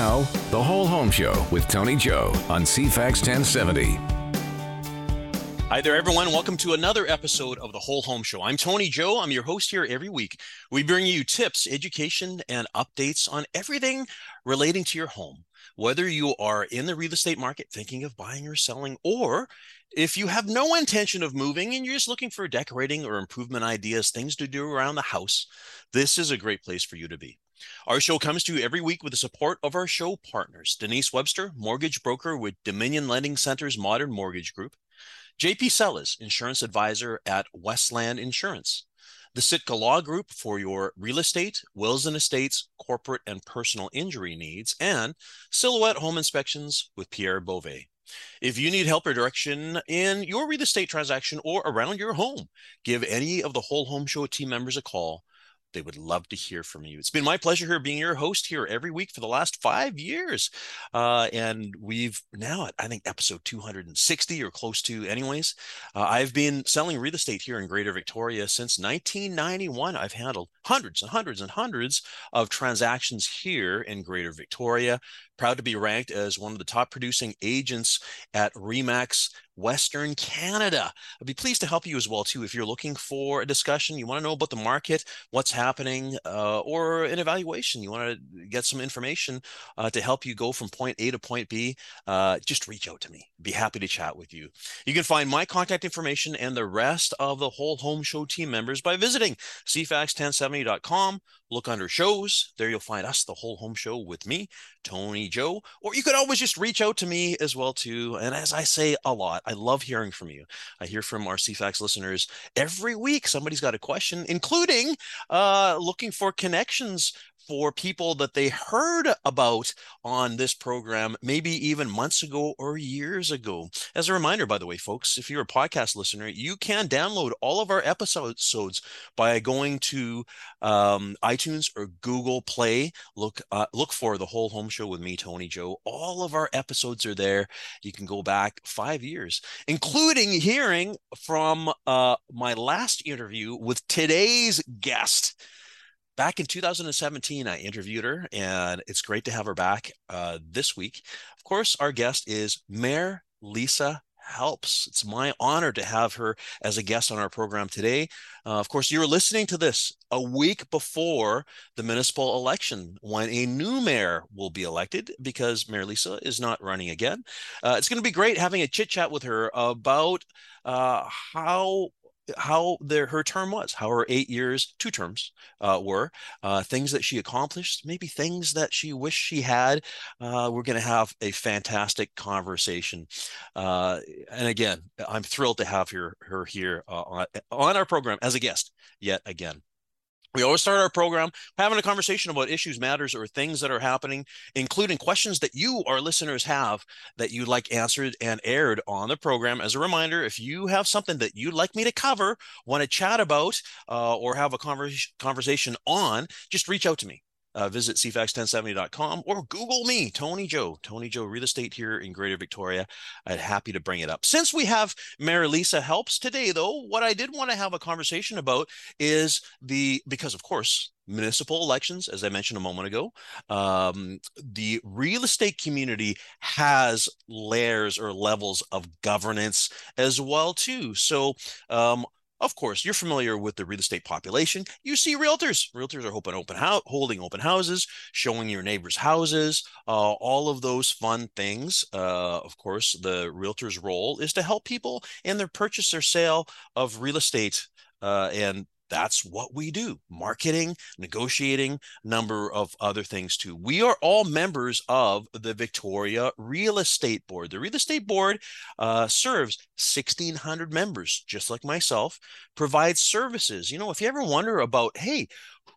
Now, The Whole Home Show with Tony Joe on CFAX 1070. Hi there, everyone. Welcome to another episode of The Whole Home Show. I'm Tony Joe. I'm your host here every week. We bring you tips, education, and updates on everything relating to your home. Whether you are in the real estate market thinking of buying or selling, or if you have no intention of moving and you're just looking for decorating or improvement ideas, things to do around the house, this is a great place for you to be. Our show comes to you every week with the support of our show partners Denise Webster, mortgage broker with Dominion Lending Center's Modern Mortgage Group, JP Sellis, insurance advisor at Westland Insurance, the Sitka Law Group for your real estate, wills and estates, corporate and personal injury needs, and Silhouette Home Inspections with Pierre Beauvais. If you need help or direction in your real estate transaction or around your home, give any of the Whole Home Show team members a call they would love to hear from you. It's been my pleasure here being your host here every week for the last five years. Uh, and we've now at, I think, episode 260 or close to, anyways. Uh, I've been selling real estate here in Greater Victoria since 1991. I've handled hundreds and hundreds and hundreds of transactions here in Greater Victoria. Proud to be ranked as one of the top producing agents at Remax Western Canada. I'd be pleased to help you as well too if you're looking for a discussion, you want to know about the market, what's happening, uh, or an evaluation. You want to get some information uh, to help you go from point A to point B. Uh, just reach out to me. Be happy to chat with you. You can find my contact information and the rest of the whole home show team members by visiting cfax1070.com look under shows. There you'll find us, the whole home show with me, Tony Joe. Or you could always just reach out to me as well too. And as I say a lot, I love hearing from you. I hear from our CFAX listeners every week. Somebody's got a question, including uh, looking for connections for people that they heard about on this program, maybe even months ago or years ago. As a reminder, by the way, folks, if you're a podcast listener, you can download all of our episodes by going to um, iTunes or Google Play. Look, uh, look for the whole home show with me, Tony Joe. All of our episodes are there. You can go back five years, including hearing from uh, my last interview with today's guest back in 2017, I interviewed her, and it's great to have her back uh, this week. Of course, our guest is Mayor Lisa Helps. It's my honor to have her as a guest on our program today. Uh, of course, you're listening to this a week before the municipal election when a new mayor will be elected because Mayor Lisa is not running again. Uh, it's going to be great having a chit chat with her about uh, how how their her term was, how her eight years, two terms uh, were, uh, things that she accomplished, maybe things that she wished she had. Uh, we're going to have a fantastic conversation, uh, and again, I'm thrilled to have her her here uh, on on our program as a guest yet again. We always start our program having a conversation about issues, matters, or things that are happening, including questions that you, our listeners, have that you'd like answered and aired on the program. As a reminder, if you have something that you'd like me to cover, want to chat about, uh, or have a converse- conversation on, just reach out to me uh, visit cfax1070.com or Google me, Tony Joe, Tony Joe Real Estate here in Greater Victoria. I'd happy to bring it up. Since we have Mayor Lisa Helps today, though, what I did want to have a conversation about is the, because of course, municipal elections, as I mentioned a moment ago, um, the real estate community has layers or levels of governance as well too. So um, of course, you're familiar with the real estate population. You see realtors. Realtors are open, open house, holding open houses, showing your neighbors' houses, uh, all of those fun things. Uh, of course, the realtor's role is to help people in their purchase or sale of real estate. Uh, and that's what we do marketing negotiating number of other things too. We are all members of the victoria real estate board. The real estate board uh, serves 1600 members just like myself provides services. You know if you ever wonder about hey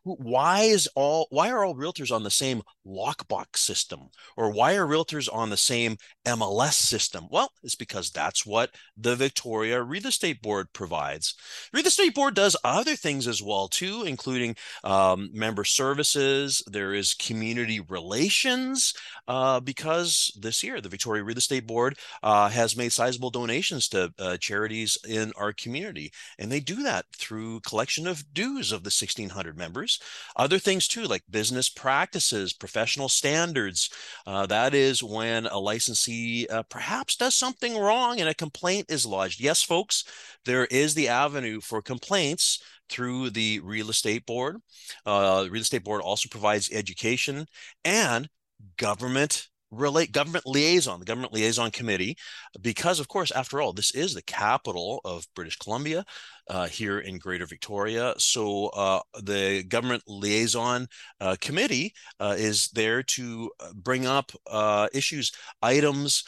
why is all why are all realtors on the same lockbox system or why are realtors on the same MLS system? Well, it's because that's what the Victoria Real Estate Board provides. Real Estate Board does other things as well too, including um, member services. There is community relations uh, because this year the Victoria Real Estate Board uh, has made sizable donations to uh, charities in our community, and they do that through collection of dues of the 1,600 members members. Other things too, like business practices, professional standards. Uh, that is when a licensee uh, perhaps does something wrong and a complaint is lodged. Yes, folks, there is the avenue for complaints through the real estate board. Uh, the real estate board also provides education and government relate government liaison, the government liaison committee, because of course, after all, this is the capital of British Columbia uh, here in Greater Victoria. So uh, the government liaison uh, committee uh, is there to uh, bring up uh, issues, items.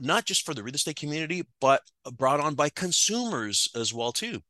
not just for the real estate community, but brought on by consumers as well too.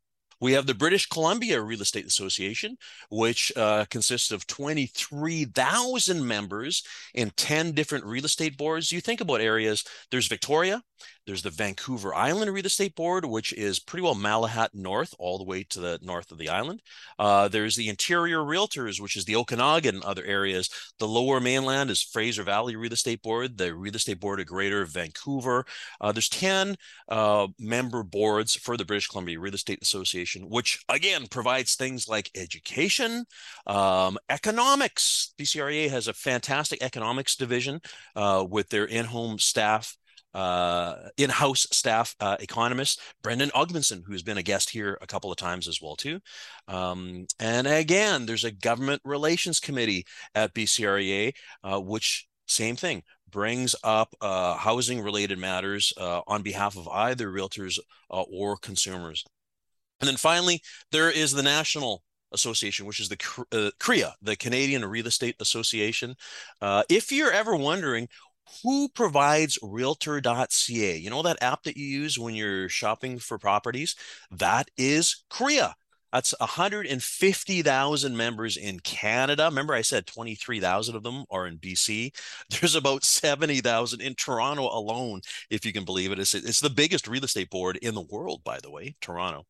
We have the British Columbia Real Estate Association, which uh, consists of 23,000 members in 10 different real estate boards. You think about areas, there's Victoria, there's the Vancouver Island Real Estate Board, which is pretty well Malahat North, all the way to the north of the island. Uh, there's the Interior Realtors, which is the Okanagan and other areas. The Lower Mainland is Fraser Valley Real Estate Board, the Real Estate Board of Greater Vancouver. Uh, there's 10 uh, member boards for the British Columbia Real Estate Association, which again provides things like education, um, economics. BCREA has a fantastic economics division uh, with their in-home staff uh, in-house staff uh, economist Brendon Ogmundson, who's been a guest here a couple of times as well too. Um, and again, there's a government relations committee at BCREA, uh, which same thing brings up uh, housing related matters uh, on behalf of either realtors uh, or consumers. And then finally, there is the National Association, which is the uh, CREA, the Canadian Real Estate Association. Uh, if you're ever wondering who provides realtor.ca? You know that app that you use when you're shopping for properties? That is CREA. That's 150,000 members in Canada. Remember, I said 23,000 of them are in BC. There's about 70,000 in Toronto alone, if you can believe it. It's, it's the biggest real estate board in the world, by the way, Toronto.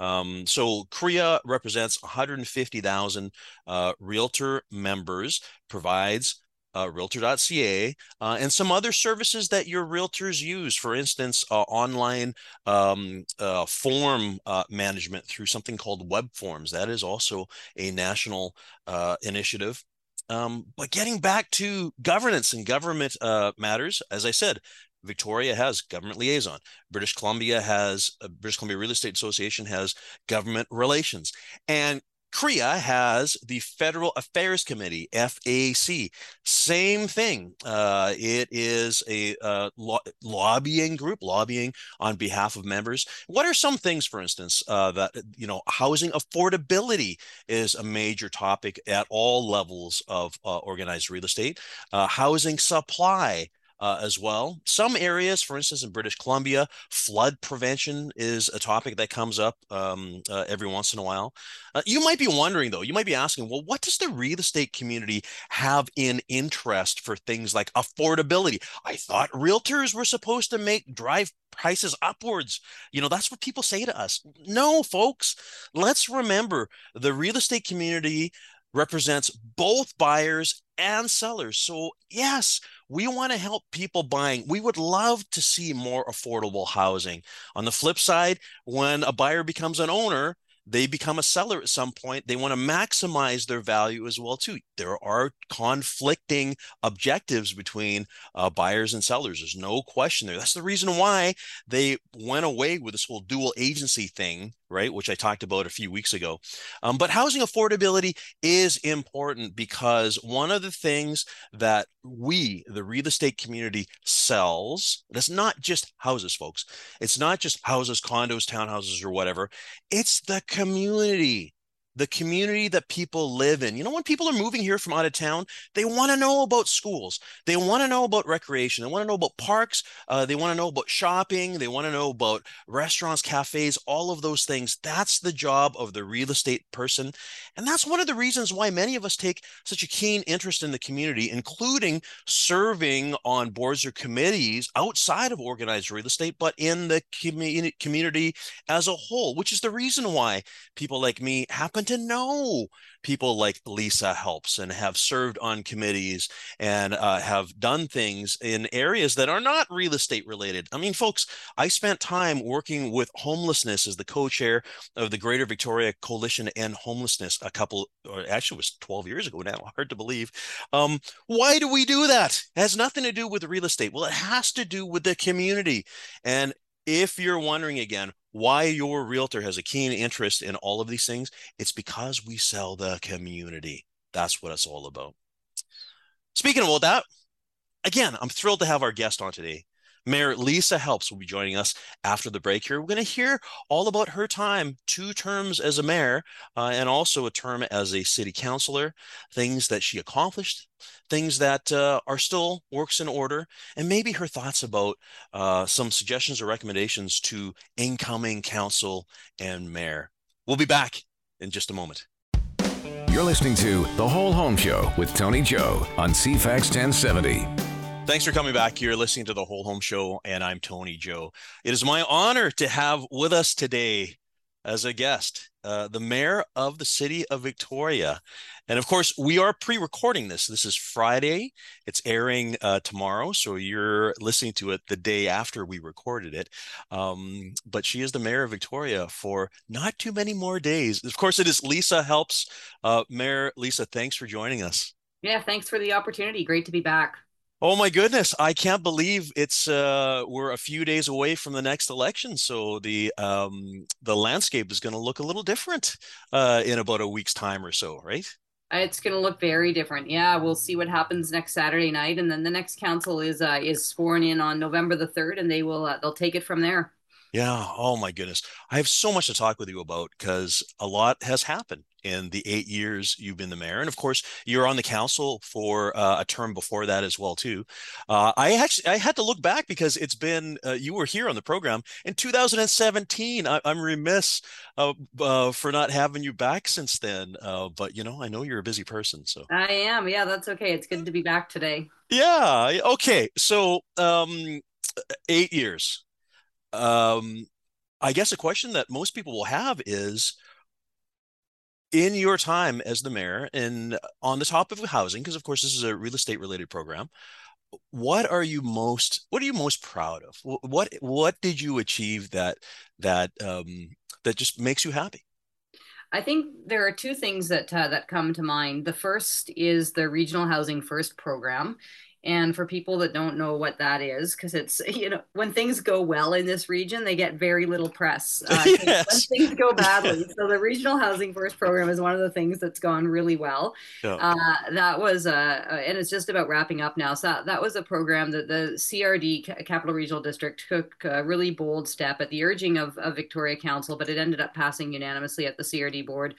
Um, so CREA represents 150,000 uh, realtor members, provides uh, realtor.ca, uh, and some other services that your realtors use. For instance, uh, online um, uh, form uh, management through something called Web Forms. That is also a national uh, initiative. Um, but getting back to governance and government matters, as I said, Victoria has government liaison. British Columbia has uh, British Columbia Real Estate Association has government relations, and CREA has the Federal Affairs Committee, FAC. Same thing. Uh, it is a uh, lo- lobbying group, lobbying on behalf of members. What are some things, for instance, uh, that, you know, housing affordability is a major topic at all levels of uh, organized real estate. Uh, housing supply, uh, as well. Some areas, for instance, in British Columbia, flood prevention is a topic that comes up um, uh, every once in a while. Uh, you might be wondering, though, you might be asking, well, what does the real estate community have in interest for things like affordability? I thought realtors were supposed to make drive prices upwards. You know, that's what people say to us. No, folks, let's remember the real estate community represents both buyers and sellers. So, yes, we want to help people buying. We would love to see more affordable housing. On the flip side, when a buyer becomes an owner, they become a seller at some point they want to maximize their value as well too there are conflicting objectives between uh, buyers and sellers there's no question there that's the reason why they went away with this whole dual agency thing right which i talked about a few weeks ago. Um, but housing affordability is important because one of the things that we the real estate community sells it's not just houses folks. It's not just houses condos townhouses or whatever. It's the community the community that people live in. You know, when people are moving here from out of town, they want to know about schools. They want to know about recreation. They want to know about parks. Uh, they want to know about shopping. They want to know about restaurants, cafes, all of those things. That's the job of the real estate person. And that's one of the reasons why many of us take such a keen interest in the community, including serving on boards or committees outside of organized real estate, but in the community as a whole, which is the reason why people like me happen happen to know people like Lisa Helps and have served on committees and uh, have done things in areas that are not real estate related. I mean, folks, I spent time working with homelessness as the co-chair of the Greater Victoria Coalition and Homelessness a couple, or actually was 12 years ago now, hard to believe. Um, why do we do that? It has nothing to do with real estate. Well, it has to do with the community. And if you're wondering again why your realtor has a keen interest in all of these things, it's because we sell the community. That's what it's all about. Speaking of all that, again, I'm thrilled to have our guest on today. Mayor Lisa Helps will be joining us after the break here. We're going to hear all about her time, two terms as a mayor, uh, and also a term as a city councilor, things that she accomplished, things that uh, are still works in order, and maybe her thoughts about uh, some suggestions or recommendations to incoming council and mayor. We'll be back in just a moment. You're listening to The Whole Home Show with Tony Joe on CFAX 1070. Thanks for coming back. You're listening to the Whole Home Show, and I'm Tony Joe. It is my honor to have with us today as a guest uh, the mayor of the city of Victoria. And of course, we are pre recording this. This is Friday. It's airing uh, tomorrow. So you're listening to it the day after we recorded it. Um, but she is the mayor of Victoria for not too many more days. Of course, it is Lisa Helps. Uh, mayor Lisa, thanks for joining us. Yeah, thanks for the opportunity. Great to be back. Oh my goodness, I can't believe it's uh we're a few days away from the next election. So the um the landscape is going to look a little different uh in about a week's time or so, right? It's going to look very different. Yeah, we'll see what happens next Saturday night and then the next council is uh is sworn in on November the 3rd and they will uh, they'll take it from there. Yeah. Oh my goodness. I have so much to talk with you about because a lot has happened in the eight years you've been the mayor, and of course you're on the council for uh, a term before that as well too. Uh, I actually I had to look back because it's been uh, you were here on the program in 2017. I, am remiss uh, uh, for not having you back since then, uh, but you know I know you're a busy person, so I am. Yeah, that's okay. It's good to be back today. Yeah. Okay. So um, eight years um, I guess a question that most people will have is in your time as the mayor and on the top of housing, because of course this is a real estate related program, what are you most what are you most proud of? What what did you achieve that that um, that just makes you happy? I think there are two things that uh, that come to mind. The first is the Regional Housing First program. And for people that don't know what that is, because it's, you know, when things go well in this region, they get very little press. Uh, yes. When things go badly. so the Regional Housing First program is one of the things that's gone really well. Yeah. Uh, that was, uh, and it's just about wrapping up now. So that, that was a program that the CRD, Capital Regional District, took a really bold step at the urging of, of Victoria Council, but it ended up passing unanimously at the CRD board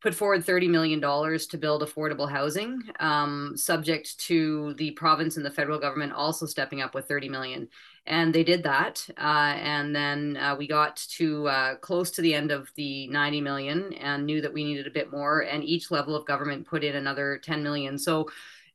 put forward $30 million to build affordable housing, um, subject to the province and the federal government also stepping up with 30 million. And they did that. Uh, and then uh, we got to uh, close to the end of the 90 million and knew that we needed a bit more. And each level of government put in another 10 million. So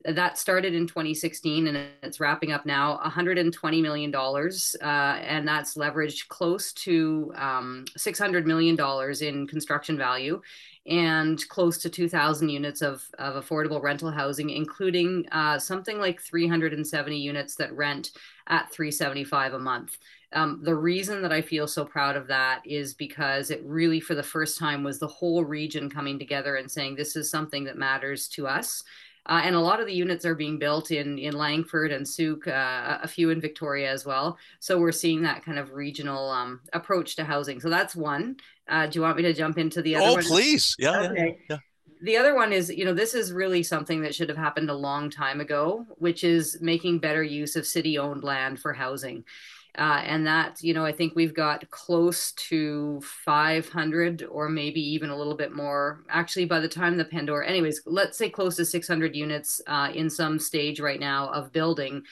that started in 2016 and it's wrapping up now 120 million dollars uh, and that's leveraged close to um, 600 million dollars in construction value and close to 2,000 units of, of affordable rental housing, including uh, something like 370 units that rent at 375 a month. Um, the reason that I feel so proud of that is because it really, for the first time, was the whole region coming together and saying this is something that matters to us. Uh, and a lot of the units are being built in in Langford and Sooke, uh, a few in Victoria as well. So we're seeing that kind of regional um, approach to housing. So that's one. Uh, do you want me to jump into the other? Oh, one? please. Yeah, okay. yeah, yeah. The other one is, you know, this is really something that should have happened a long time ago, which is making better use of city owned land for housing. Uh, and that, you know, I think we've got close to 500 or maybe even a little bit more. Actually, by the time the Pandora, anyways, let's say close to 600 units uh, in some stage right now of building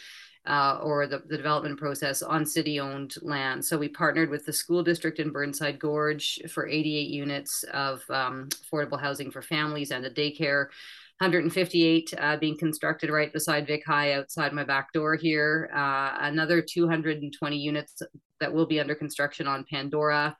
uh, or the, the development process on city owned land. So we partnered with the school district in Burnside Gorge for 88 units of um, affordable housing for families and a daycare. 158 uh, being constructed right beside Vic High outside my back door here. Uh, another 220 units that will be under construction on Pandora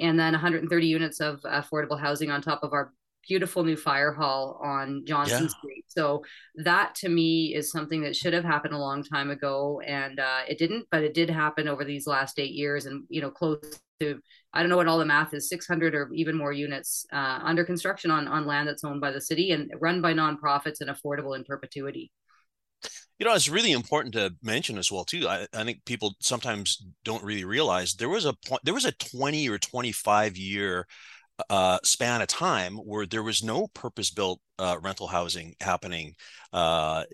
and then 130 units of affordable housing on top of our beautiful new fire hall on Johnson yeah. Street. So that to me is something that should have happened a long time ago, and uh, it didn't, but it did happen over these last eight years, and you know, close to I don't know what all the math is, 600 or even more units uh, under construction on on land that's owned by the city and run by nonprofits and affordable in perpetuity. You know, it's really important to mention as well too. I, I think people sometimes don't really realize there was a point, there was a 20 or 25 year uh, span of time where there was no purpose built uh, rental housing happening. Uh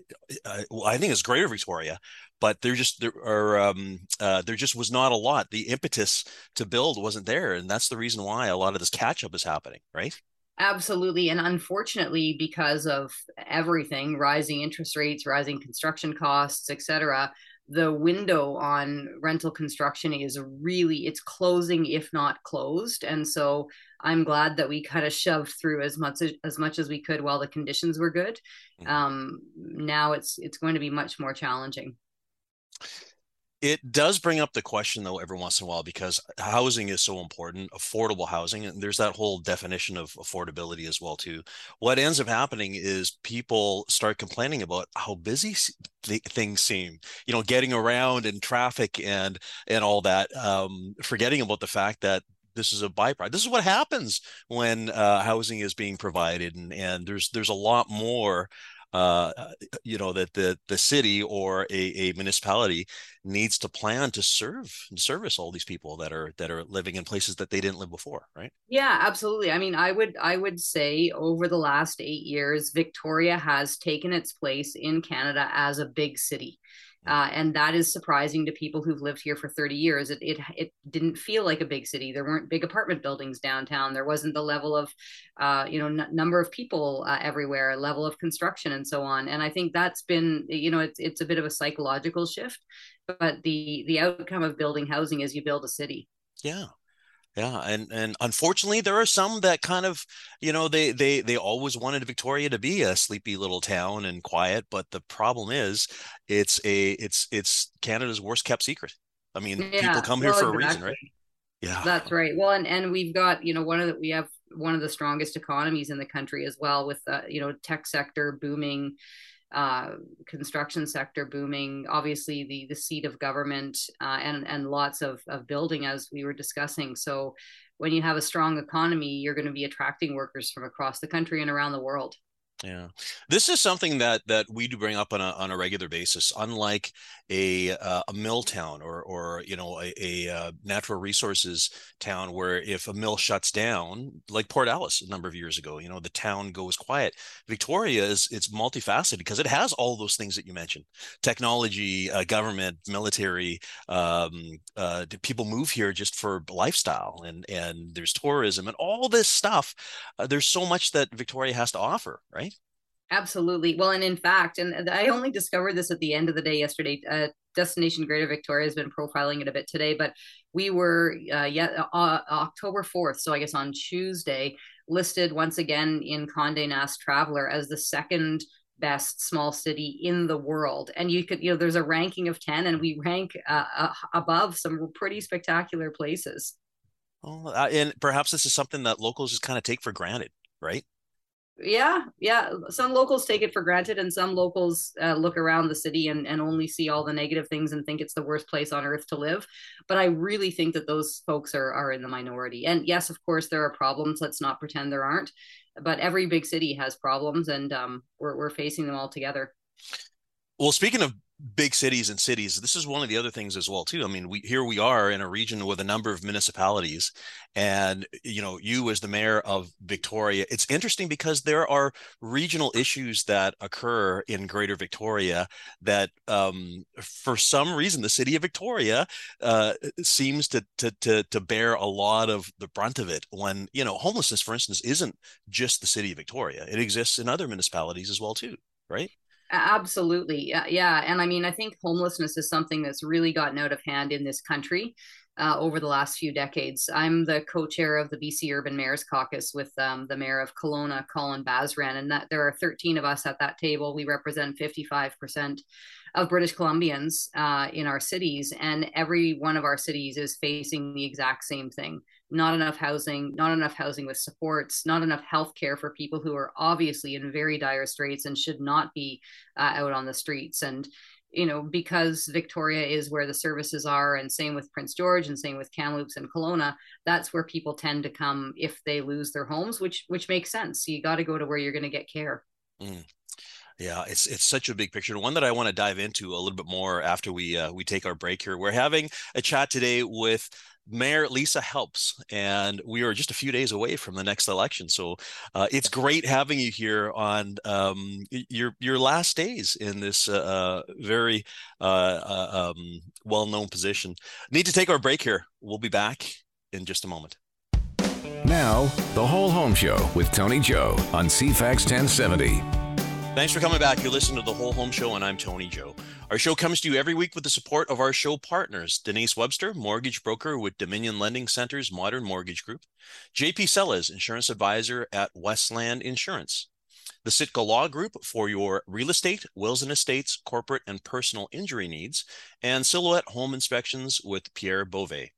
I think it's Greater Victoria, but there just there are um, uh, there just was not a lot. The impetus to build wasn't there, and that's the reason why a lot of this catch up is happening, right? Absolutely. And unfortunately, because of everything, rising interest rates, rising construction costs, et cetera, the window on rental construction is really it's closing if not closed and so i'm glad that we kind of shoved through as much as, as much as we could while the conditions were good mm-hmm. um, now it's it's going to be much more challenging it does bring up the question though every once in a while because housing is so important affordable housing and there's that whole definition of affordability as well too what ends up happening is people start complaining about how busy things seem you know getting around in traffic and and all that um, forgetting about the fact that this is a byproduct. This is what happens when uh, housing is being provided, and and there's there's a lot more uh, you know that the the city or a, a municipality needs to plan to serve and service all these people that are that are living in places that they didn't live before right? Yeah absolutely. I mean i would i would say over the last eight years victoria has taken its place in canada as a big city uh, and that is surprising to people who've lived here for 30 years. It, it, it didn't feel like a big city. There weren't big apartment buildings downtown. There wasn't the level of, uh, you know, n- number of people uh, everywhere, level of construction, and so on. And I think that's been, you know, it's it's a bit of a psychological shift. But the the outcome of building housing is you build a city. Yeah, yeah and and unfortunately there are some that kind of you know they they they always wanted victoria to be a sleepy little town and quiet but the problem is it's a it's it's canada's worst kept secret. I mean yeah, people come well, here for exactly. a reason right? yeah. That's right. Well and and we've got you know one of the we have one of the strongest economies in the country as well with the you know tech sector booming uh, construction sector booming, obviously the the seat of government, uh, and and lots of of building as we were discussing. So when you have a strong economy, you're going to be attracting workers from across the country and around the world. Yeah, this is something that that we do bring up on a on a regular basis. Unlike a uh, a mill town or or you know a, a uh, natural resources town, where if a mill shuts down, like Port Alice a number of years ago, you know the town goes quiet. Victoria is it's multifaceted because it has all those things that you mentioned: technology, uh, government, military. Um, uh, people move here just for lifestyle, and and there's tourism and all this stuff. Uh, there's so much that Victoria has to offer, right? Absolutely. Well, and in fact, and I only discovered this at the end of the day yesterday. Uh, Destination Greater Victoria has been profiling it a bit today, but we were uh, yeah uh, October fourth, so I guess on Tuesday, listed once again in Condé Nast Traveler as the second best small city in the world. And you could, you know, there's a ranking of ten, and we rank uh, uh above some pretty spectacular places. Well, uh, and perhaps this is something that locals just kind of take for granted, right? Yeah yeah. Some locals take it for granted and some locals uh, look around the city and, and only see all the negative things and think it's the worst place on earth to live. But i really think that those folks are, are in the minority. And yes of course there are problems. Let's not pretend there aren't. But every big city has problems and um, we're, we're facing them all together. Well speaking of big cities and cities this is one of the other things as well too. I mean we here we are in a region with a number of municipalities and you know you as the mayor of victoria it's interesting because there are regional issues that occur in greater victoria that um, for some reason the city of victoria uh, seems to, to to to bear a lot of the brunt of it when you know homelessness for instance isn't just the city of victoria. It exists in other municipalities as well too right Absolutely. Yeah. And I mean, I think homelessness is something that's really gotten out of hand in this country uh, over the last few decades. I'm the co-chair of the BC Urban Mayors Caucus with um, the mayor of Kelowna, Colin Basran, and that there are 13 of us at that table. We represent 55% of British Columbians uh, in our cities, and every one of our cities is facing the exact same thing: not enough housing, not enough housing with supports, not enough health care for people who are obviously in very dire straits and should not be uh, out on the streets. And you know, because Victoria is where the services are, and same with Prince George, and same with Kamloops and Kelowna, that's where people tend to come if they lose their homes, which which makes sense. You got to go to where you're going to get care. Mm. Yeah, it's it's such a big picture. One that I want to dive into a little bit more after we uh, we take our break here. We're having a chat today with Mayor Lisa Helps, and we are just a few days away from the next election. So uh, it's great having you here on um, your your last days in this uh, uh very uh, uh, um, well known position. Need to take our break here. We'll be back in just a moment. Now, the Whole Home Show with Tony Joe on CFAX 1070. Thanks for coming back. You're listening to the Whole Home Show, and I'm Tony Joe. Our show comes to you every week with the support of our show partners Denise Webster, mortgage broker with Dominion Lending Center's Modern Mortgage Group, JP Sellers, insurance advisor at Westland Insurance, the Sitka Law Group for your real estate, wills and estates, corporate and personal injury needs, and Silhouette Home Inspections with Pierre Beauvais.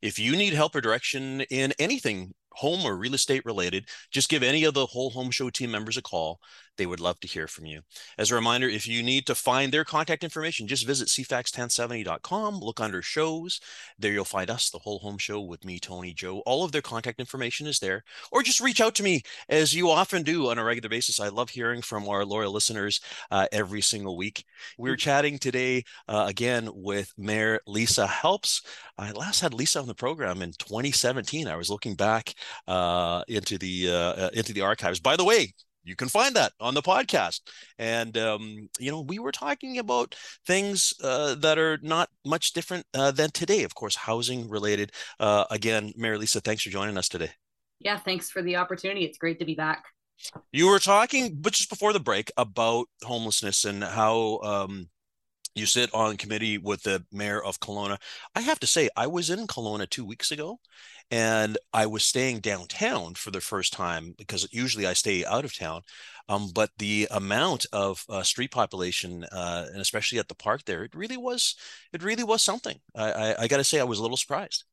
If you need help or direction in anything home or real estate related, just give any of the whole home show team members a call. They would love to hear from you. As a reminder, if you need to find their contact information, just visit cfax1070.com, look under shows. There you'll find us, the whole home show with me, Tony Joe. All of their contact information is there. Or just reach out to me as you often do on a regular basis. I love hearing from our loyal listeners uh, every single week. We are chatting today uh, again with Mayor Lisa Helps. I last had Lisa on the program in 2017. I was looking back uh, into the uh, uh, into the archives. By the way, you can find that on the podcast. And um, you know, we were talking about things uh, that are not much different uh, than today. Of course, housing related. Uh, again, Mayor Lisa, thanks for joining us today. Yeah, thanks for the opportunity. It's great to be back. You were talking, but just before the break, about homelessness and how um, you sit on committee with the mayor of Kelowna. I have to say, I was in Kelowna two weeks ago, and I was staying downtown for the first time because usually I stay out of town. Um, but the amount of uh, street population, uh, and especially at the park there, it really was, it really was something. I, I, I got to say, I was a little surprised.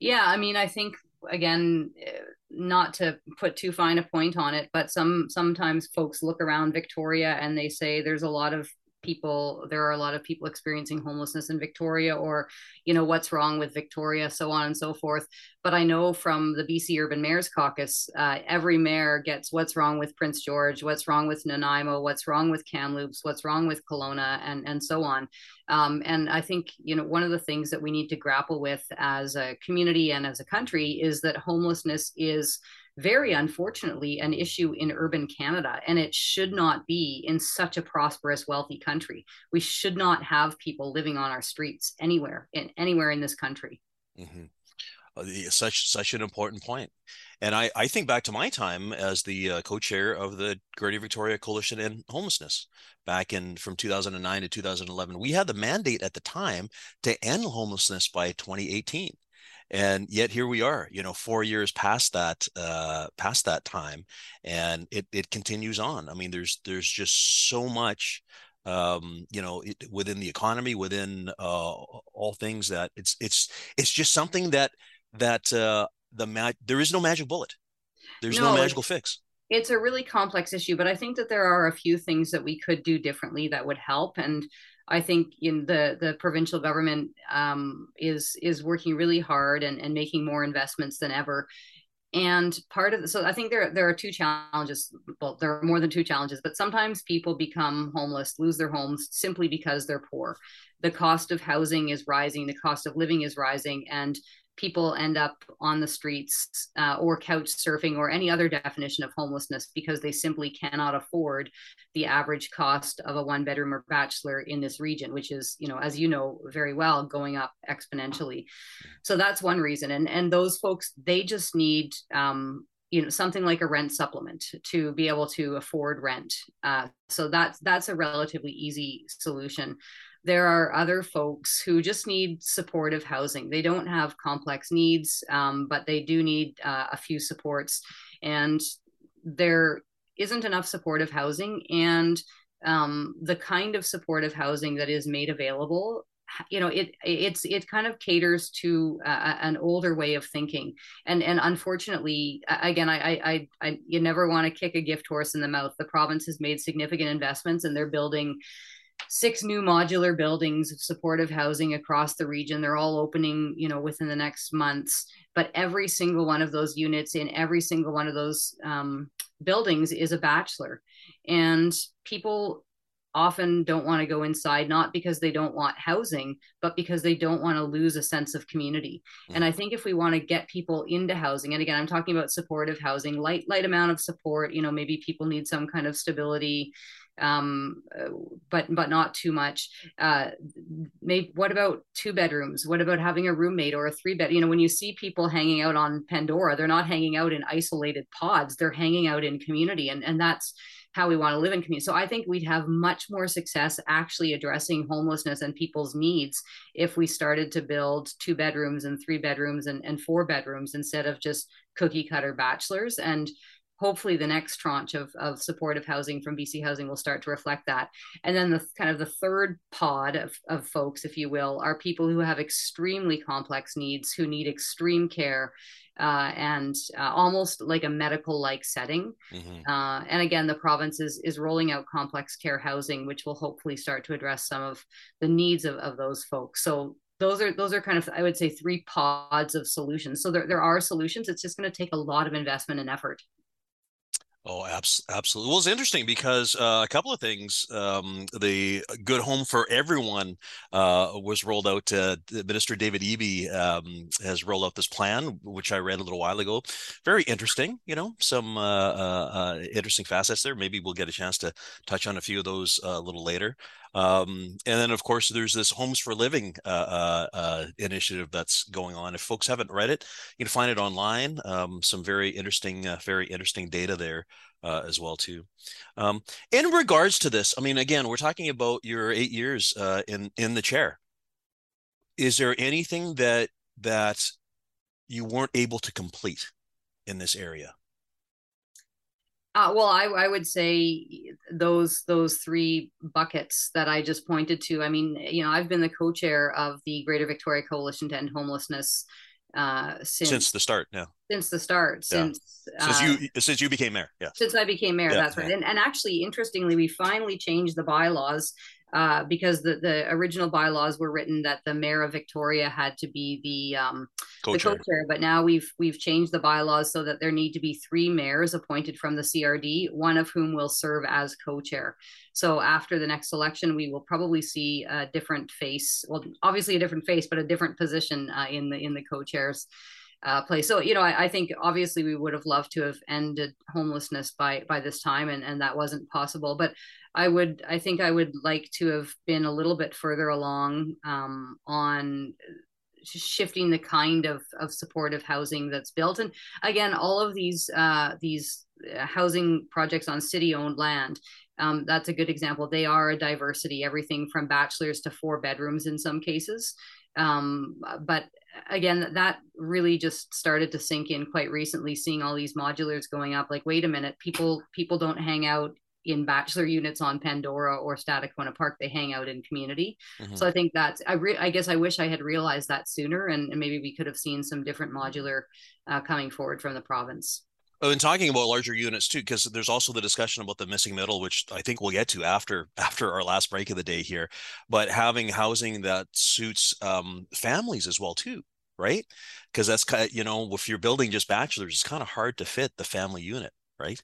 Yeah, I mean, I think again, eh, not to put too fine a point on it, but some sometimes folks look around Victoria and they say there's a lot of people there are a lot of people experiencing homelessness in victoria or you know what's wrong with victoria so on and so forth. But i know from the bc urban mayors caucus uh, every mayor gets what's wrong with prince george what's wrong with nanaimo what's wrong with kamloops what's wrong with kelowna and and so on. Um, and i think you know one of the things that we need to grapple with as a community and as a country is that homelessness is very unfortunately an issue in urban Canada, and it should not be in such a prosperous, wealthy country. We should not have people living on our streets anywhere in anywhere in this country. Mm-hmm. Uh, such such an important point. And I, I think back to my time as the uh, co-chair of the Greater Victoria Coalition in Homelessness back in from 2009 to 2011. We had the mandate at the time to end homelessness by 2018 and yet here we are you know four years past that uh past that time and it it continues on. I mean there's there's just so much um you know it, within the economy within uh all things that it's it's it's just something that that uh the mag- there is no magic bullet. There's no, no magical fix. it's a really complex issue but i think that there are a few things that we could do differently that would help and I think in the the provincial government um, is is working really hard and, and making more investments than ever. And part of the, so I think there there are two challenges. Well, there are more than two challenges, but sometimes people become homeless, lose their homes simply because they're poor. The cost of housing is rising, the cost of living is rising, and people end up on the streets uh, or couch surfing or any other definition of homelessness because they simply cannot afford the average cost of a one bedroom or bachelor in this region which is you know as you know very well going up exponentially. So that's one reason. And and those folks they just need um, you know something like a rent supplement to be able to afford rent. Uh, so that's that's a relatively easy solution there are other folks who just need supportive housing. They don't have complex needs, um, but they do need uh, a few supports. And there isn't enough supportive housing. And um, the kind of supportive housing that is made available you know it it's it kind of caters to uh, an older way of thinking and and unfortunately again I, I i you never want to kick a gift horse in the mouth the province has made significant investments and they're building six new modular buildings of supportive housing across the region. They're all opening you know within the next months. But every single one of those units in every single one of those um, buildings is a bachelor. And people often don't want to go inside not because they don't want housing but because they don't want to lose a sense of community. Mm-hmm. and i think if we want to get people into housing and again i'm talking about supportive housing light light amount of support you know maybe people need some kind of stability um, but but not too much. Uh, maybe what about two bedrooms? What about having a roommate or a three bed? You know, when you see people hanging out on Pandora, they're not hanging out in isolated pods. They're hanging out in community, and and that's how we want to live in community. So I think we'd have much more success actually addressing homelessness and people's needs if we started to build two bedrooms and three bedrooms and, and four bedrooms instead of just cookie cutter bachelors. And hopefully the next tranche of, of supportive housing from BC Housing will start to reflect that. And then the kind of the third pod of, of folks, if you will, are people who have extremely complex needs, who need extreme care uh, and uh, almost like a medical like setting. Mm-hmm. Uh, and again, the province is, is rolling out complex care housing, which will hopefully start to address some of the needs of, of those folks. So those are those are kind of I would say three pods of solutions. So there, there are solutions. It's just going to take a lot of investment and effort. Oh, abs- absolutely. Well, it's interesting because uh, a couple of things. Um, the Good Home for Everyone uh, was rolled out. Uh, Minister David Eby um, has rolled out this plan, which I read a little while ago. Very interesting. You know, some uh, uh, uh, interesting facets there. Maybe we'll get a chance to touch on a few of those a little later. Um, and then, of course, there's this Homes for Living uh, uh, uh, initiative that's going on. If folks haven't read it, you can find it online. Um, some very interesting, uh, very interesting data there uh, as well too. Um, in regards to this, I mean, again, we're talking about your eight years uh, in in the chair. Is there anything that that you weren't able to complete in this area? Uh, well, I, I would say those those three buckets that I just pointed to. I mean, you know, I've been the co-chair of the Greater Victoria Coalition to End Homelessness uh, since since the start. Yeah, since the start. Yeah. Since since uh, you since you became mayor. Yeah, since I became mayor. Yeah, that's right. And and actually, interestingly, we finally changed the bylaws uh, because the, the original bylaws were written that the mayor of Victoria had to be the um, co-chair. the co-chair. But now we've we've changed the bylaws so that there need to be three mayors appointed from the CRD, one of whom will serve as co-chair. So after the next election, we will probably see a different face. Well, obviously a different face, but a different position uh, in the in the co-chairs uh, place. So you know, I, I, think obviously we would have loved to have ended homelessness by by this time, and and that wasn't possible. But I would, I think I would like to have been a little bit further along um, on shifting the kind of of supportive housing that's built. And again, all of these uh, these uh, housing projects on city owned land. Um, that's a good example. They are a diversity, everything from bachelors to four bedrooms in some cases. Um, but again that really just started to sink in quite recently seeing all these modulars going up like wait a minute people people don't hang out in bachelor units on pandora or Stadacona Park they hang out in community mm-hmm. so i think that's i re- i guess i wish i had realized that sooner and, and maybe we could have seen some different modular uh, coming forward from the province Oh, and talking about larger units too, because there's also the discussion about the missing middle, which I think we'll get to after after our last break of the day here. But having housing that suits um, families as well too, right? Because that's kind of, you know, if you're building just bachelors, it's kind of hard to fit the family unit, right?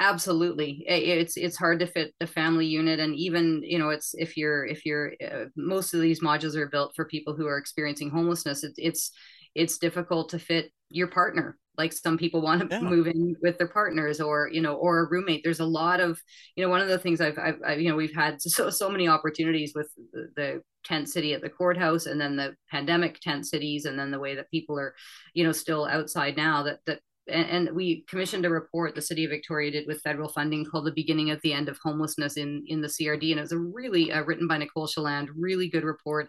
Absolutely. It's it's hard to fit the family unit and even you know it's if you're if you're uh, most of these modules are built for people who are experiencing homelessness it, it's it's difficult to fit your partner. Like some people want to yeah. move in with their partners or you know or a roommate. There's a lot of you know one of the things i've, I've, I've you know we've had so so many opportunities with the, the tent city at the courthouse and then the pandemic tent cities and then the way that people are you know still outside now that that and, we commissioned a report the city of victoria did with federal funding called the beginning of the end of homelessness in in the crd and it was a really uh, written by nicole chaland really good report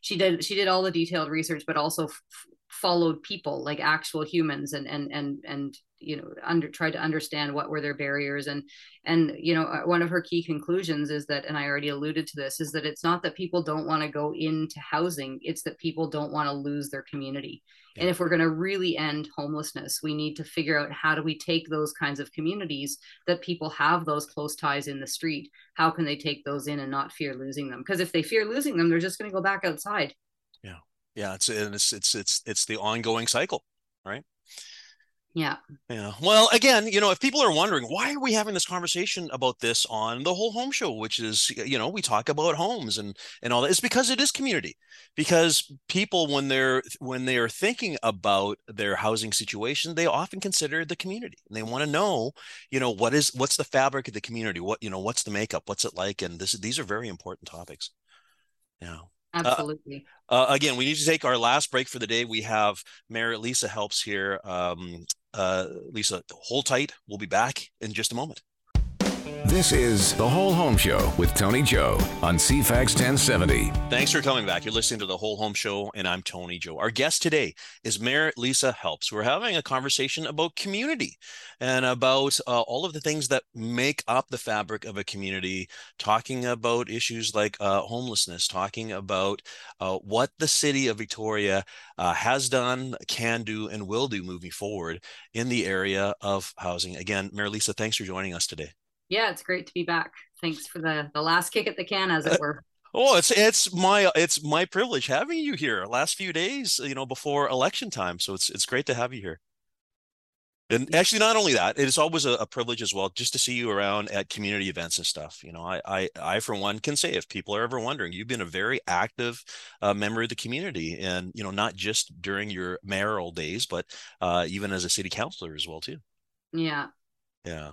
she did she did all the detailed research but also f- followed people like actual humans and and and and you know under tried to understand what were their barriers and and you know uh, one of her key conclusions is that and i already alluded to this is that it's not that people don't want to go into housing it's that people don't want to lose their community. And if we're going to really end homelessness we need to figure out how do we take those kinds of communities that people have those close ties in the street? How can they take those in and not fear losing them? Because if they fear losing them they're just going to go back outside. Yeah. Yeah it's it's it's it's it's the ongoing cycle right yeah. Yeah. Well, again, you know, if people are wondering why are we having this conversation about this on the whole home show, which is, you know, we talk about homes and and all that, it's because it is community. Because people, when they're when they are thinking about their housing situation, they often consider the community and they want to know, you know, what is what's the fabric of the community, what you know, what's the makeup, what's it like, and this these are very important topics. Yeah. Uh, Absolutely. Uh, uh, again, we need to take our last break for the day. We have Mayor Lisa Helps here. Um, uh, Lisa, hold tight. We'll be back in just a moment. This is The Whole Home Show with Tony Joe on CFAX 1070. Thanks for coming back. You're listening to The Whole Home Show, and I'm Tony Joe. Our guest today is Mayor Lisa Helps. We're having a conversation about community and about uh, all of the things that make up the fabric of a community, talking about issues like uh, homelessness, talking about uh, what the city of Victoria uh, has done, can do, and will do moving forward in the area of housing. Again, Mayor Lisa, thanks for joining us today. Yeah, it's great to be back. Thanks for the the last kick at the can, as it uh, were. Oh, it's it's my it's my privilege having you here. Last few days, you know, before election time, so it's it's great to have you here. And actually, not only that, it is always a, a, privilege as well, just to see you around at community events and stuff. You know, I, I, I for one, can say if people are ever wondering, you've been a very active uh, member of the community, and you know, not just during your mayoral days, but uh, even as a city councilor as well too. Yeah, yeah.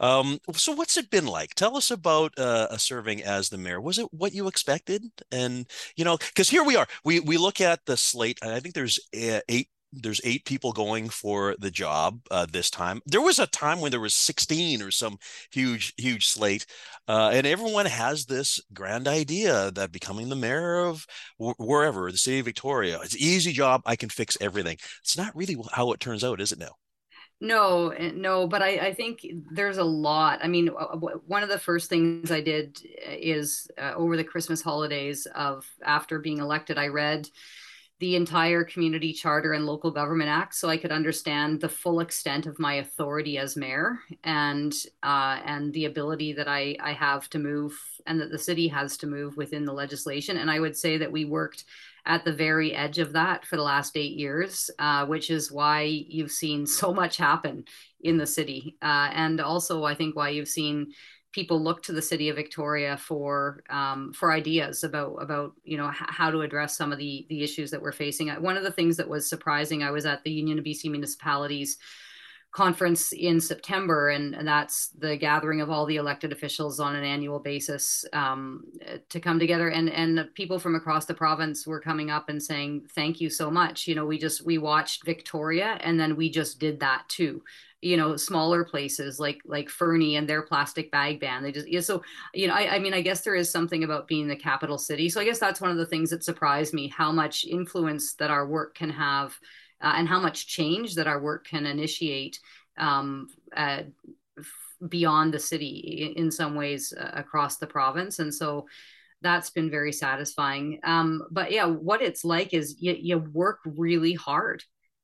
Um, so what's it been like? Tell us about uh, serving as the mayor. Was it what you expected? And you know, because here we are. We we look at the slate. I think there's uh, eight. There's eight people going for the job uh, this time. There was a time when there was 16 or some huge, huge slate, uh, and everyone has this grand idea that becoming the mayor of wherever the city of Victoria, it's an easy job. I can fix everything. It's not really how it turns out, is it now? No, eh, no, but I, I think there's a lot. I mean, one of the first things I did eh, is uh, over the Christmas holidays of after being elected, I read the entire community charter and local government act so i could understand the full extent of my authority as mayor and uh, and the ability that I, I have to move and that the city has to move within the legislation and i would say that we worked at the very edge of that for the last eight years, uh, which is why you've seen so much happen in the city. Uh, and also, I think why you've seen people look to the city of Victoria for um, for ideas about about you know h- how to address some of the the issues that we're facing. One of the things that was surprising, I was at the Union of BC Municipalities conference in September, and, and, that's the gathering of all the elected officials on an annual basis um, to come together. And and people from across the province were coming up and saying, "Thank you so much." You know, we just we watched Victoria, and then we just did that too. You know, smaller places like like Fernie and their plastic bag ban. They just yeah. So you know, I, I mean, I guess there is something about being the capital city. So I guess that's one of the things that surprised me how much influence that our work can have uh, and how much change that our work can initiate um, beyond the city in, in some ways uh, across the province. And so that's been very satisfying. Um, but yeah, what it's like is you, you work really hard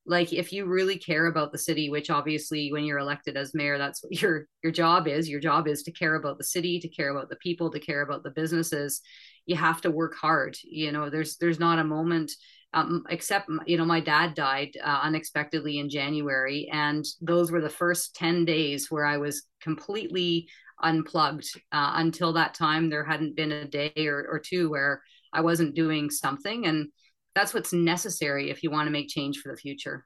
like if you really care about the city which obviously when you're elected as mayor that's what your your job is your job is to care about the city to care about the people to care about the businesses you have to work hard you know there's there's not a moment um, except you know my dad died uh, unexpectedly in January, and those were the first ten days where I was completely unplugged. Uh, until that time, there hadn't been a day or, or two where I wasn't doing something, and that's what's necessary if you want to make change for the future.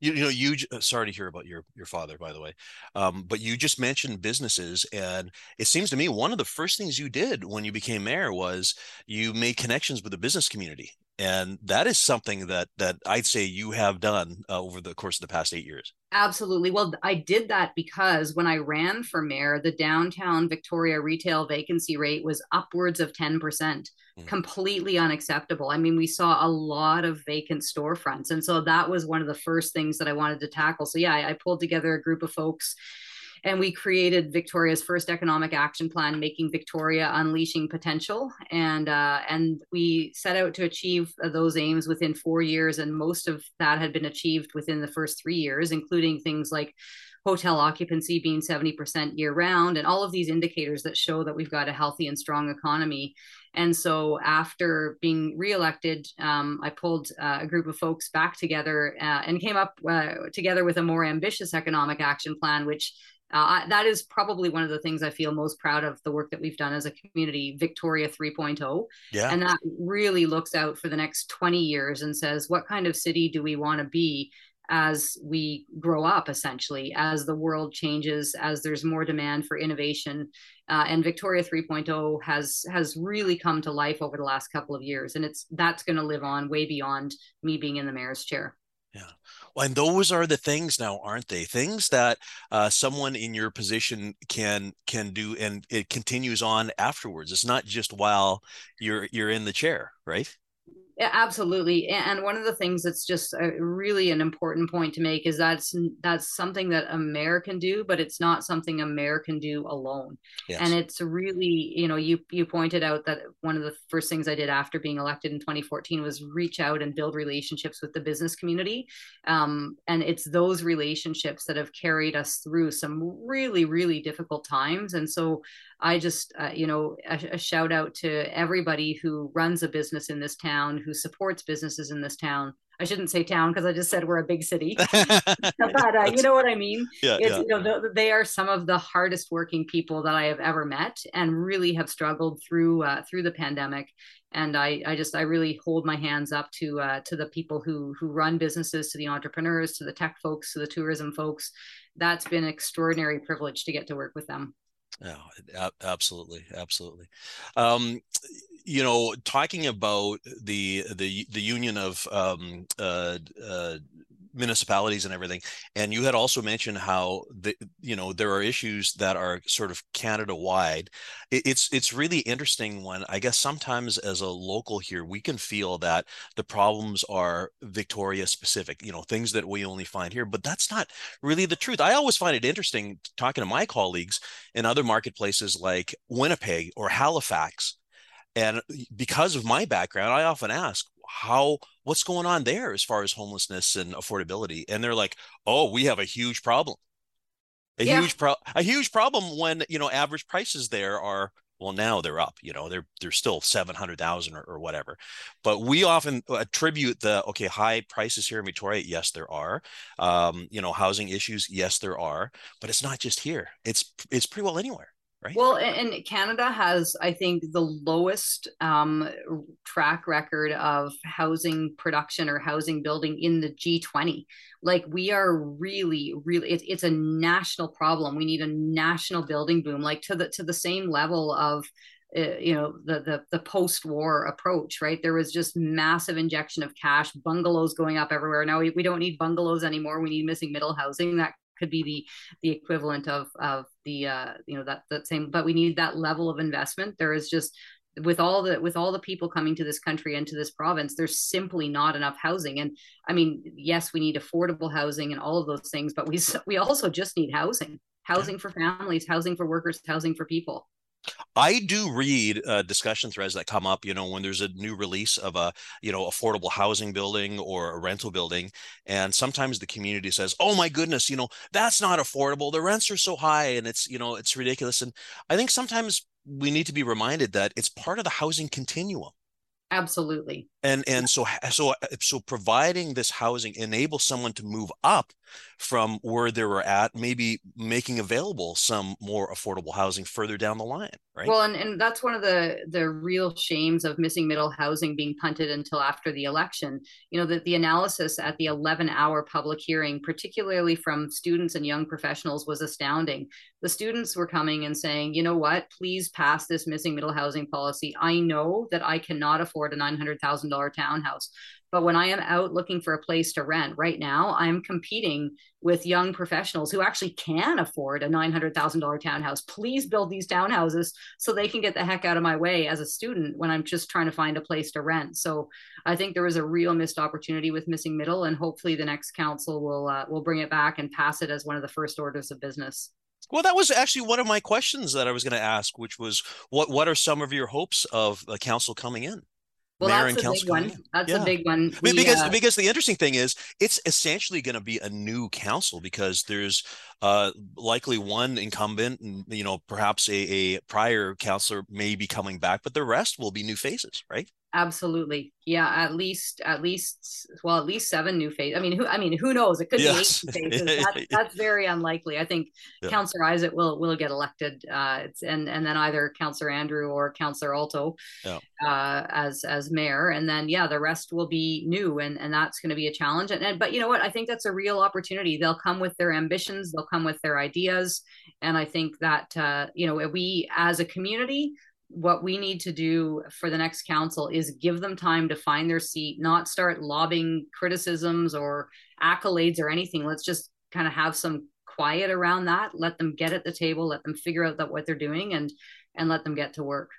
You, you know, you uh, sorry to hear about your your father, by the way, um, but you just mentioned businesses, and it seems to me one of the first things you did when you became mayor was you made connections with the business community, and that is something that that I'd say you have done uh, over the course of the past eight years. Absolutely. Well, I did that because when I ran for mayor, the downtown Victoria retail vacancy rate was upwards of 10%, mm. completely unacceptable. I mean, we saw a lot of vacant storefronts. And so that was one of the first things that I wanted to tackle. So, yeah, I, I pulled together a group of folks and we created Victoria's first economic action plan, making Victoria unleashing potential, and uh, and we set out to achieve those aims within four years, and most of that had been achieved within the first three years, including things like hotel occupancy being 70% year round and all of these indicators that show that we've got a healthy and strong economy. And so after being reelected um, i pulled uh, a group of folks back together uh, and came up uh, together with a more ambitious economic action plan which uh, that is probably one of the things I feel most proud of the work that we've done as a community, Victoria 3.0. Yeah. And that really looks out for the next 20 years and says, what kind of city do we want to be as we grow up, essentially, as the world changes, as there's more demand for innovation. Uh, and Victoria 3.0 has has really come to life over the last couple of years, and it's that's going to live on way beyond me being in the mayor's chair. Yeah. Well, and those are the things now, aren't they? Things that uh, someone in your position can can do, and it continues on afterwards. It's not just while you're you're in the chair, right? Yeah, absolutely. And one of the things that's just a, really an important point to make is that's that's something that American do, but it's not something American do alone. Yes. And it's really, you know, you you pointed out that one of the first things I did after being elected in 2014 was reach out and build relationships with the business community. Um, and it's those relationships that have carried us through some really, really difficult times. And so I just, uh, you know, a, a, shout out to everybody who runs a business in this town, who supports businesses in this town. I shouldn't say town because I just said we're a big city, but uh, you know what I mean. Yeah, it's, yeah. You know, they are some of the hardest working people that I have ever met, and really have struggled through uh, through the pandemic. And I, I just, I really hold my hands up to uh, to the people who who run businesses, to the entrepreneurs, to the tech folks, to the tourism folks. That's been an extraordinary privilege to get to work with them. Yeah, absolutely, absolutely. Um, you know, talking about the the the union of um, uh, uh, municipalities and everything and you had also mentioned how the you know there are issues that are sort of canada wide it's it's really interesting when i guess sometimes as a local here we can feel that the problems are victoria specific you know things that we only find here but that's not really the truth. I always find it interesting talking to my colleagues in other marketplaces like winnipeg or halifax and because of my background i often ask how what's going on there as far as homelessness and affordability? And they're like oh we have a huge problem. A yeah. huge pro a huge problem when you know average prices there are well now they're up you know they're they're still 700,000 or, or whatever. But we often attribute the okay high prices here in Victoria yes there are. Um, you know housing issues yes there are. But it's not just here. It's it's pretty well anywhere Right. Well, and Canada has, I think, the lowest um, track record of housing production or housing building in the G20. Like we are really, really, it's it's a national problem. We need a national building boom, like to the to the same level of uh, you know the the, the post-war approach right there was just massive injection of cash bungalows going up everywhere now we, we don't need bungalows anymore we need missing middle housing that could be the the equivalent of of the uh, you know that that same but we need that level of investment. There is just with all the with all the people coming to this country and to this province there's simply not enough housing. And i mean yes we need affordable housing and all of those things but we we also just need housing. Housing for families housing for workers housing for people I do read uh, discussion threads that come up, you know, when there's a new release of a, you know, affordable housing building or a rental building. And sometimes the community says, oh my goodness, you know, that's not affordable. The rents are so high and it's, you know, it's ridiculous. And I think sometimes we need to be reminded that it's part of the housing continuum absolutely and and so so so providing this housing enables someone to move up from where they were at maybe making available some more affordable housing further down the line right? Well and, and that's one of the the real shames of missing middle housing being punted until after the election. You know that the analysis at the 11 hour public hearing particularly from students and young professionals was astounding. The students were coming and saying you know what? Please pass this missing middle housing policy. I know that i cannot afford a $900000 townhouse but when I am out looking for a place to rent right now, I'm competing with young professionals who actually can afford a $900,000 townhouse. Please build these townhouses so they can get the heck out of my way as a student when I'm just trying to find a place to rent. So I think there was a real missed opportunity with missing middle, and hopefully the next council will uh, will bring it back and pass it as one of the first orders of business. Well, that was actually one of my questions that I was going to ask, which was what what are some of your hopes of the council coming in? Well, that's a big one. That's yeah. a big one. We, because uh, because the interesting thing is, it's essentially going to be a new council because there's uh, likely one incumbent, and you know perhaps a, a prior councillor may be coming back, but the rest will be new faces, right? Absolutely. Yeah, at least at least well, at least seven new faces. I mean, who I mean, who knows? It could yes. be eight faces. That, that's very unlikely. I think yeah. Councillor Isitt will will get elected. Uh, it's and and then either Councillor Andrew or Councillor Alto yeah. uh, as as mayor, and then yeah, the rest will be new, and and that's going to be a challenge. And, and but you know what? I think that's a real opportunity. They'll come with their ambitions. They'll come with their ideas, and I think that uh, you know we as a community what we need to do for the next council is give them time to find their seat, not start lobbing criticisms or accolades or anything. Let's just kind of have some quiet around that. Let them get at the table, let them figure out that what they're doing and and let them get to work.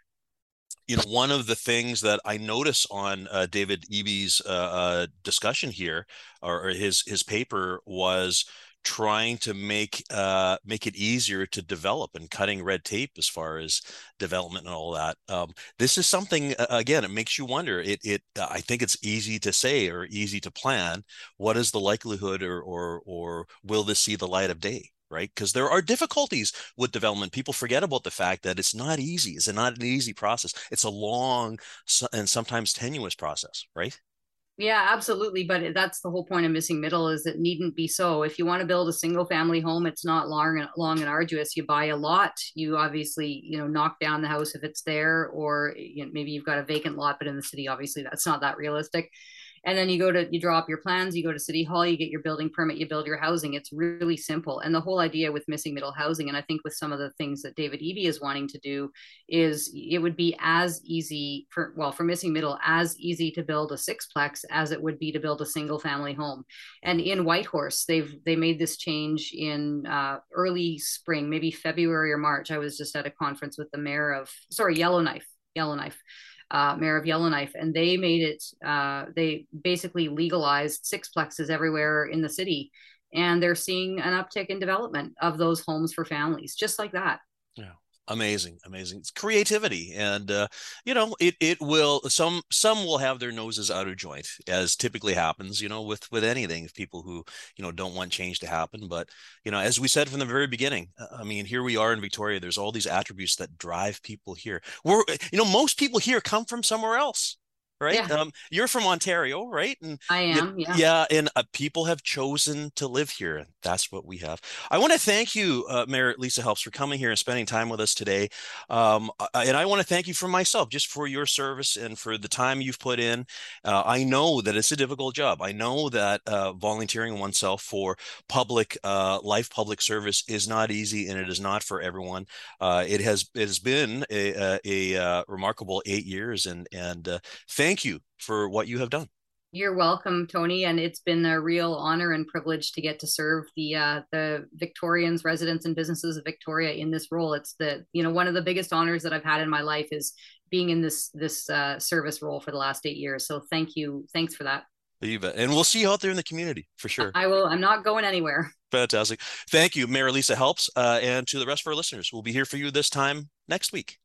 You know, one of the things that I notice on uh, David Eby's uh, uh, discussion here, or, or his his paper, was trying to make uh, make it easier to develop and cutting red tape as far as development and all that. Um, this is something again. It makes you wonder. It it I think it's easy to say or easy to plan. What is the likelihood, or or or will this see the light of day? Right, because there are difficulties with development. People forget about the fact that it's not easy. It's not an easy process. It's a long and sometimes tenuous process. Right. Yeah, absolutely. But that's the whole point of missing middle is it needn't be so. If you want to build a single family home, it's not long and long and arduous. You buy a lot. You obviously, you know, knock down the house if it's there, or you know, maybe you've got a vacant lot, but in the city, obviously, that's not that realistic and then you go to you draw up your plans you go to city hall you get your building permit you build your housing. It's really simple. And the whole idea with missing middle housing and i think with some of the things that david eby is wanting to do is it would be as easy for well for missing middle as easy to build a sixplex as it would be to build a single family home. And in whitehorse they've they made this change in uh, early spring maybe february or march. I was just at a conference with the mayor of sorry yellowknife yellowknife uh, mayor of Yellowknife, and they made it. Uh, they basically legalized sixplexes everywhere in the city, and they're seeing an uptick in development of those homes for families, just like that. Yeah amazing amazing it's creativity and uh, you know it it will some some will have their noses out of joint as typically happens you know with with anything people who you know don't want change to happen but you know as we said from the very beginning uh, i mean here we are in victoria there's all these attributes that drive people here. We're you know most people here come from somewhere else right? Yeah. Um, you're from Ontario, right? And I am. You, yeah. Yeah, and uh, people have chosen to live here. That's what we have. I want to thank you, uh, Mayor Lisa Helps, for coming here and spending time with us today. Um, and I want to thank you for myself, just for your service and for the time you've put in. Uh, I know that it's a difficult job. I know that uh, volunteering oneself for public uh, life, public service is not easy, and it is not for everyone. Uh, it has it has been a, a, a remarkable eight years, and and thank thank you for what you have done. You're welcome, Tony, and it's been a real honor and privilege to get to serve the uh, the Victorians, residents, and businesses of Victoria in this role. It's the you know one of the biggest honors that I've had in my life is being in this this uh, service role for the last eight years. So thank you, thanks for that. You bet. And we'll see you out there in the community for sure. I will. I'm not going anywhere. Fantastic. Thank you, Mayor Lisa Helps, uh, and to the rest of our listeners. We'll be here for you this time next week.